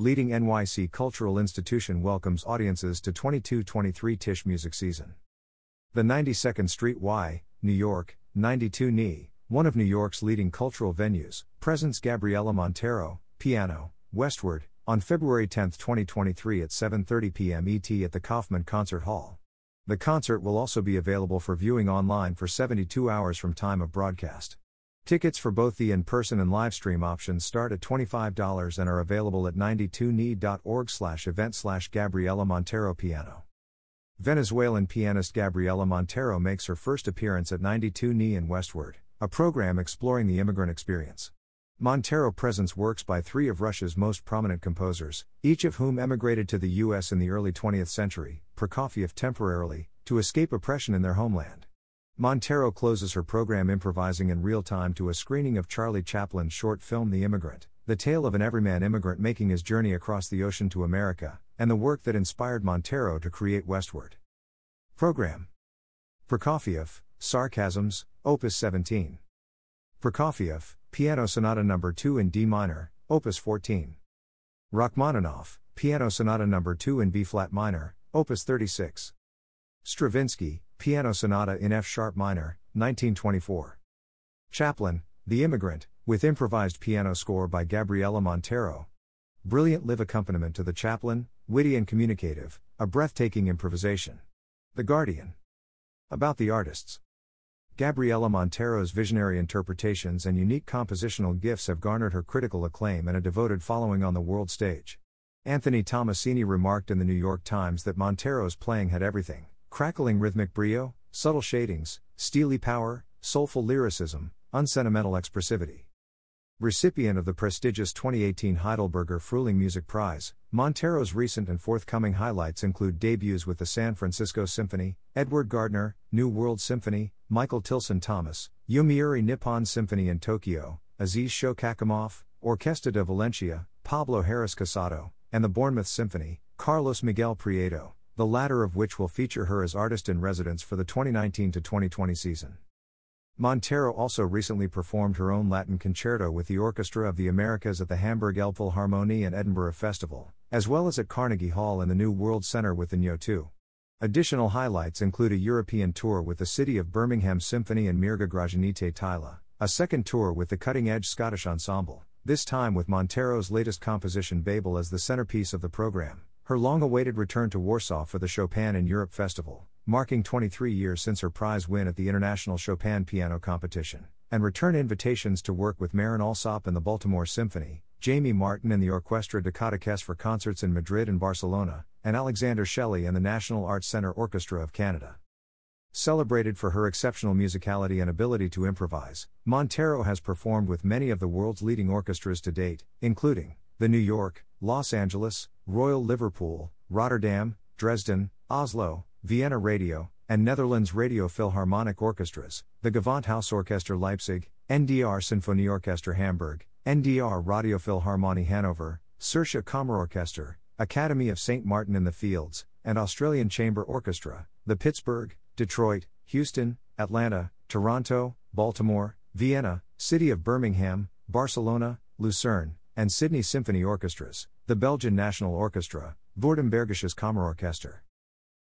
Leading NYC cultural institution welcomes audiences to 22 23 Tisch music season. The 92nd Street Y, New York, 92 NY, one of New York's leading cultural venues, presents Gabriela Montero, piano, Westward, on February 10, 2023 at 7:30 p.m. ET at the Kaufman Concert Hall. The concert will also be available for viewing online for 72 hours from time of broadcast. Tickets for both the in-person and live stream options start at $25 and are available at 92ny.org slash event slash Gabriela Montero Piano. Venezuelan pianist Gabriela Montero makes her first appearance at 92 NY in Westward, a program exploring the immigrant experience. Montero presents works by three of Russia's most prominent composers, each of whom emigrated to the U.S. in the early 20th century, Prokofiev temporarily, to escape oppression in their homeland. Montero closes her program improvising in real time to a screening of Charlie Chaplin's short film The Immigrant, the tale of an everyman immigrant making his journey across the ocean to America, and the work that inspired Montero to create Westward. Program Prokofiev, Sarcasms, Opus 17. Prokofiev, Piano Sonata No. 2 in D minor, Opus 14. Rachmaninoff, Piano Sonata No. 2 in B flat minor, Opus 36. Stravinsky, Piano Sonata in F sharp minor, 1924. Chaplin, The Immigrant, with improvised piano score by Gabriela Montero. Brilliant live accompaniment to the Chaplin, witty and communicative, a breathtaking improvisation. The Guardian. About the artists. Gabriela Montero's visionary interpretations and unique compositional gifts have garnered her critical acclaim and a devoted following on the world stage. Anthony Tommasini remarked in the New York Times that Montero's playing had everything crackling rhythmic brio, subtle shadings, steely power, soulful lyricism, unsentimental expressivity. Recipient of the prestigious 2018 Heidelberger Frühling Music Prize, Montero's recent and forthcoming highlights include debuts with the San Francisco Symphony, Edward Gardner, New World Symphony, Michael Tilson Thomas, Yomiuri Nippon Symphony in Tokyo, Aziz Shokhakimov, Orquesta de Valencia, Pablo Heras-Casado, and the Bournemouth Symphony, Carlos Miguel Prieto the latter of which will feature her as artist in residence for the 2019 2020 season. Montero also recently performed her own Latin concerto with the Orchestra of the Americas at the Hamburg Elbphilharmonie and Edinburgh Festival, as well as at Carnegie Hall and the New World Center with the Nyo2. Additional highlights include a European tour with the City of Birmingham Symphony and Mirga Gražinytė Tyla, a second tour with the cutting edge Scottish Ensemble, this time with Montero's latest composition Babel as the centerpiece of the program her long awaited return to Warsaw for the Chopin in Europe Festival, marking 23 years since her prize win at the International Chopin Piano Competition, and return invitations to work with Marin Alsop and the Baltimore Symphony, Jaime Martín and the Orquestra de Cadaqués for concerts in Madrid and Barcelona, and Alexander Shelley and the National Arts Centre Orchestra of Canada. Celebrated for her exceptional musicality and ability to improvise, Montero has performed with many of the world's leading orchestras to date, including the New York, Los Angeles, Royal Liverpool, Rotterdam, Dresden, Oslo, Vienna Radio, and Netherlands Radio Philharmonic Orchestras, the Gewandhausorchester Leipzig, NDR Sinfonieorchester Hamburg, NDR Radio Radiophilharmonie Hanover, Saersche Kammerorchester, Academy of St. Martin in the Fields, and Australian Chamber Orchestra, the Pittsburgh, Detroit, Houston, Atlanta, Toronto, Baltimore, Vienna, City of Birmingham, Barcelona, Lucerne, and Sydney Symphony Orchestras, the Belgian National Orchestra, Württembergisches Kammerorchester.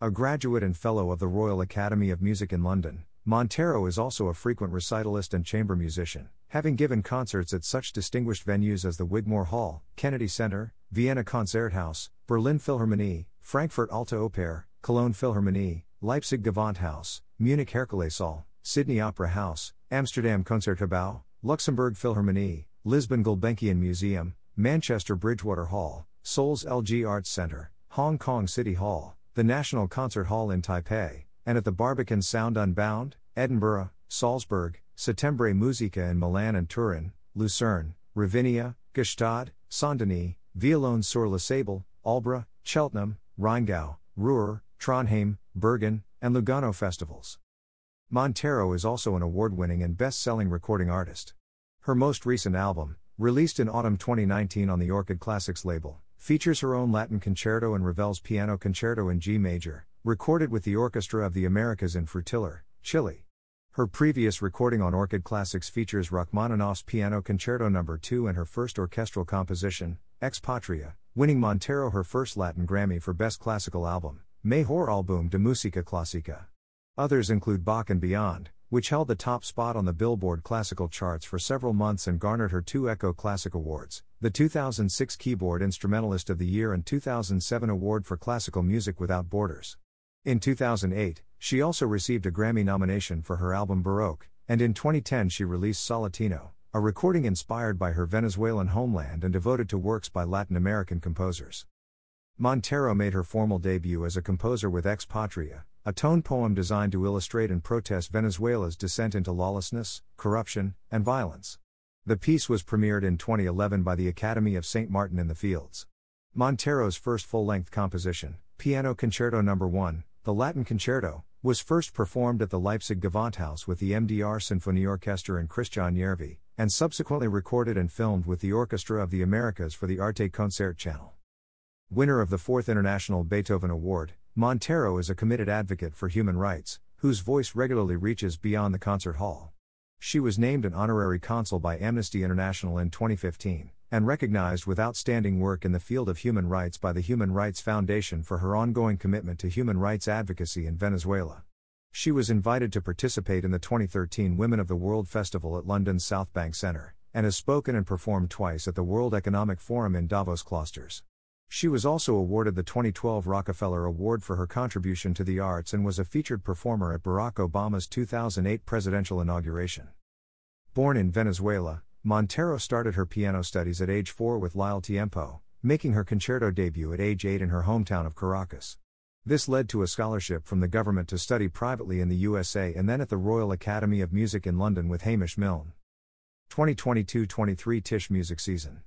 A graduate and fellow of the Royal Academy of Music in London, Montero is also a frequent recitalist and chamber musician, having given concerts at such distinguished venues as the Wigmore Hall, Kennedy Center, Vienna Konzerthaus, Berlin Philharmonie, Frankfurt Alte Oper, Cologne Philharmonie, Leipzig Gewandhaus, Munich Herkulessaal, Sydney Opera House, Amsterdam Concertgebouw, Luxembourg Philharmonie, Lisbon Gulbenkian Museum, Manchester Bridgewater Hall, Seoul's LG Arts Center, Hong Kong City Hall, the National Concert Hall in Taipei, and at the Barbican Sound Unbound, Edinburgh, Salzburg, Settembre Musica in Milan and Turin, Lucerne, Ravinia, Gstaad, Saint-Denis, Violones-sur-le-Sable, Alba, Cheltenham, Rheingau, Ruhr, Trondheim, Bergen, and Lugano festivals. Montero is also an award winning and best selling recording artist. Her most recent album, released in autumn 2019 on the Orchid Classics label, features her own Latin concerto and Ravel's Piano Concerto in G major, recorded with the Orchestra of the Americas in Frutillar, Chile. Her previous recording on Orchid Classics features Rachmaninoff's Piano Concerto No. 2 and her first orchestral composition, Ex Patria, winning Montero her first Latin Grammy for Best Classical Album, Mejor Álbum de Música Clásica. Others include Bach and Beyond, which held the top spot on the Billboard classical charts for several months and garnered her two Echo Classic Awards, the 2006 Keyboard Instrumentalist of the Year and 2007 Award for Classical Music Without Borders. In 2008, she also received a Grammy nomination for her album Baroque, and in 2010 she released Solatino, a recording inspired by her Venezuelan homeland and devoted to works by Latin American composers. Montero made her formal debut as a composer with Ex Patria, a tone poem designed to illustrate and protest Venezuela's descent into lawlessness, corruption, and violence. The piece was premiered in 2011 by the Academy of St. Martin in the Fields. Montero's first full length composition, Piano Concerto No. 1, the Latin Concerto, was first performed at the Leipzig Gewandhaus with the MDR Sinfonieorchester and Kristjan Järvi, and subsequently recorded and filmed with the Orchestra of the Americas for the Arte Concert Channel. Winner of the Fourth International Beethoven Award, Montero is a committed advocate for human rights, whose voice regularly reaches beyond the concert hall. She was named an honorary consul by Amnesty International in 2015, and recognized with outstanding work in the field of human rights by the Human Rights Foundation for her ongoing commitment to human rights advocacy in Venezuela. She was invited to participate in the 2013 Women of the World Festival at London's South Bank Centre, and has spoken and performed twice at the World Economic Forum in Davos Klosters. She was also awarded the 2012 Rockefeller Award for her contribution to the arts and was a featured performer at Barack Obama's 2008 presidential inauguration. Born in Venezuela, Montero started her piano studies at age 4 with Lyl Tiempo, making her concerto debut at age 8 in her hometown of Caracas. This led to a scholarship from the government to study privately in the USA and then at the Royal Academy of Music in London with Hamish Milne. 2022 23 Tisch Music Season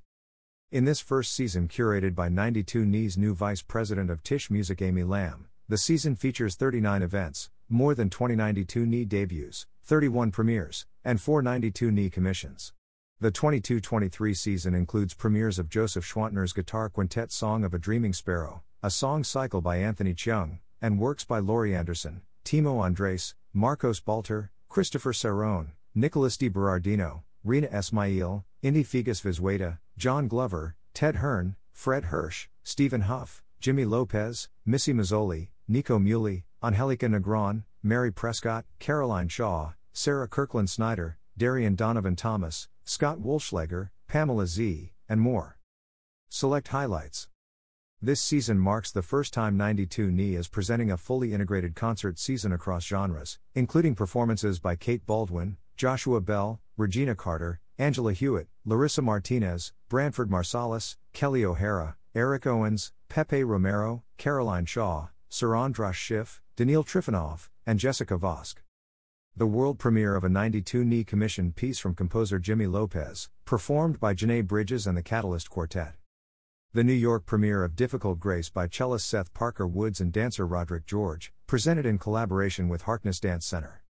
in this first season, curated by 92NY's new vice president of Tisch Music Amy Lamb, the season features 39 events, more than 20 92NY debuts, 31 premieres, and 4 92NY commissions. The 22 23 season includes premieres of Joseph Schwantner's guitar quintet Song of a Dreaming Sparrow, a song cycle by Anthony Cheung, and works by Laurie Anderson, Timo Andres, Marcos Balter, Christopher Cerrone, Nicholas Di Berardino, Reena Esmail, Inti Figgis-Vizueta, John Glover, Ted Hearne, Fred Hersch, Stephen Hough, Jimmy Lopez, Missy Mazzoli, Nico Muhly, Angelica Negron, Mary Prescott, Caroline Shaw, Sarah Kirkland Snider, Darian Donovan Thomas, Scott Wollschleger, Pamela Z, and more. Select highlights. This season marks the first time 92NY is presenting a fully integrated concert season across genres, including performances by Kate Baldwin, Joshua Bell, Regina Carter, Angela Hewitt, Larissa Martinez, Branford Marsalis, Kelly O'Hara, Eric Owens, Pepe Romero, Caroline Shaw, Sir Andras Schiff, Daniil Trifonov, and Jessica Vosk. The world premiere of a 92NY commissioned piece from composer Jimmy Lopez, performed by Janae Bridges and the Catalyst Quartet. The New York premiere of Difficult Grace by cellist Seth Parker Woods and dancer Roderick George, presented in collaboration with Harkness Dance Center.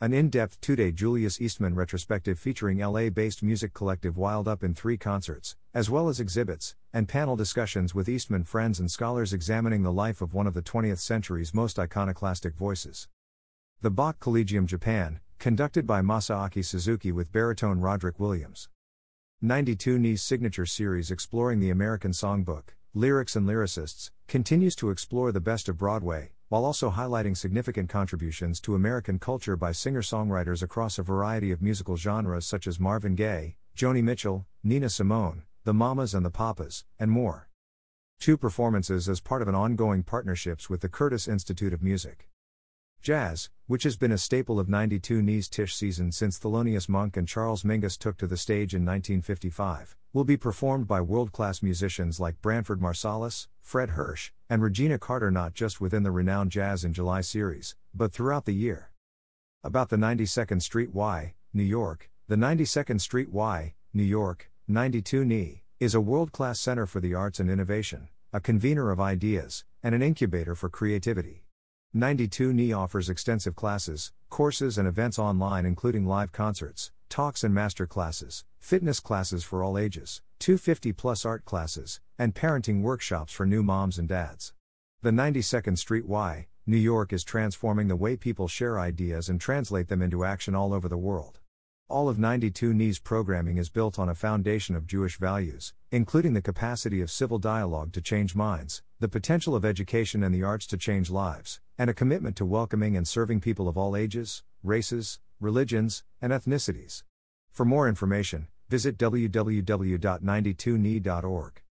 An in depth two day Julius Eastman retrospective featuring LA based music collective Wild Up in three concerts, as well as exhibits, and panel discussions with Eastman friends and scholars examining the life of one of the 20th century's most iconoclastic voices. The Bach Collegium Japan, conducted by Masaaki Suzuki with baritone Roderick Williams. 92NY's signature series exploring the American songbook, lyrics and lyricists, continues to explore the best of Broadway, while also highlighting significant contributions to American culture by singer songwriters across a variety of musical genres such as Marvin Gaye, Joni Mitchell, Nina Simone, the Mamas and the Papas, and more. Two performances as part of an ongoing partnerships with the Curtis Institute of Music. Jazz, which has been a staple of 92NY's Tisch season since Thelonious Monk and Charles Mingus took to the stage in 1955, will be performed by world class musicians like Branford Marsalis, Fred Hersch, and Regina Carter not just within the renowned Jazz in July series, but throughout the year. About the 92nd Street Y, New York, the 92nd Street Y, New York, 92NY, is a world class center for the arts and innovation, a convener of ideas, and an incubator for creativity. 92NY offers extensive classes, courses, and events online, including live concerts, talks and master classes, fitness classes for all ages, 250 plus art classes, and parenting workshops for new moms and dads. The 92nd Street Y, New York is transforming the way people share ideas and translate them into action all over the world. All of 92NY's programming is built on a foundation of Jewish values, including the capacity of civil dialogue to change minds, the potential of education and the arts to change lives, and a commitment to welcoming and serving people of all ages, races, religions, and ethnicities. For more information, visit www.92ny.org.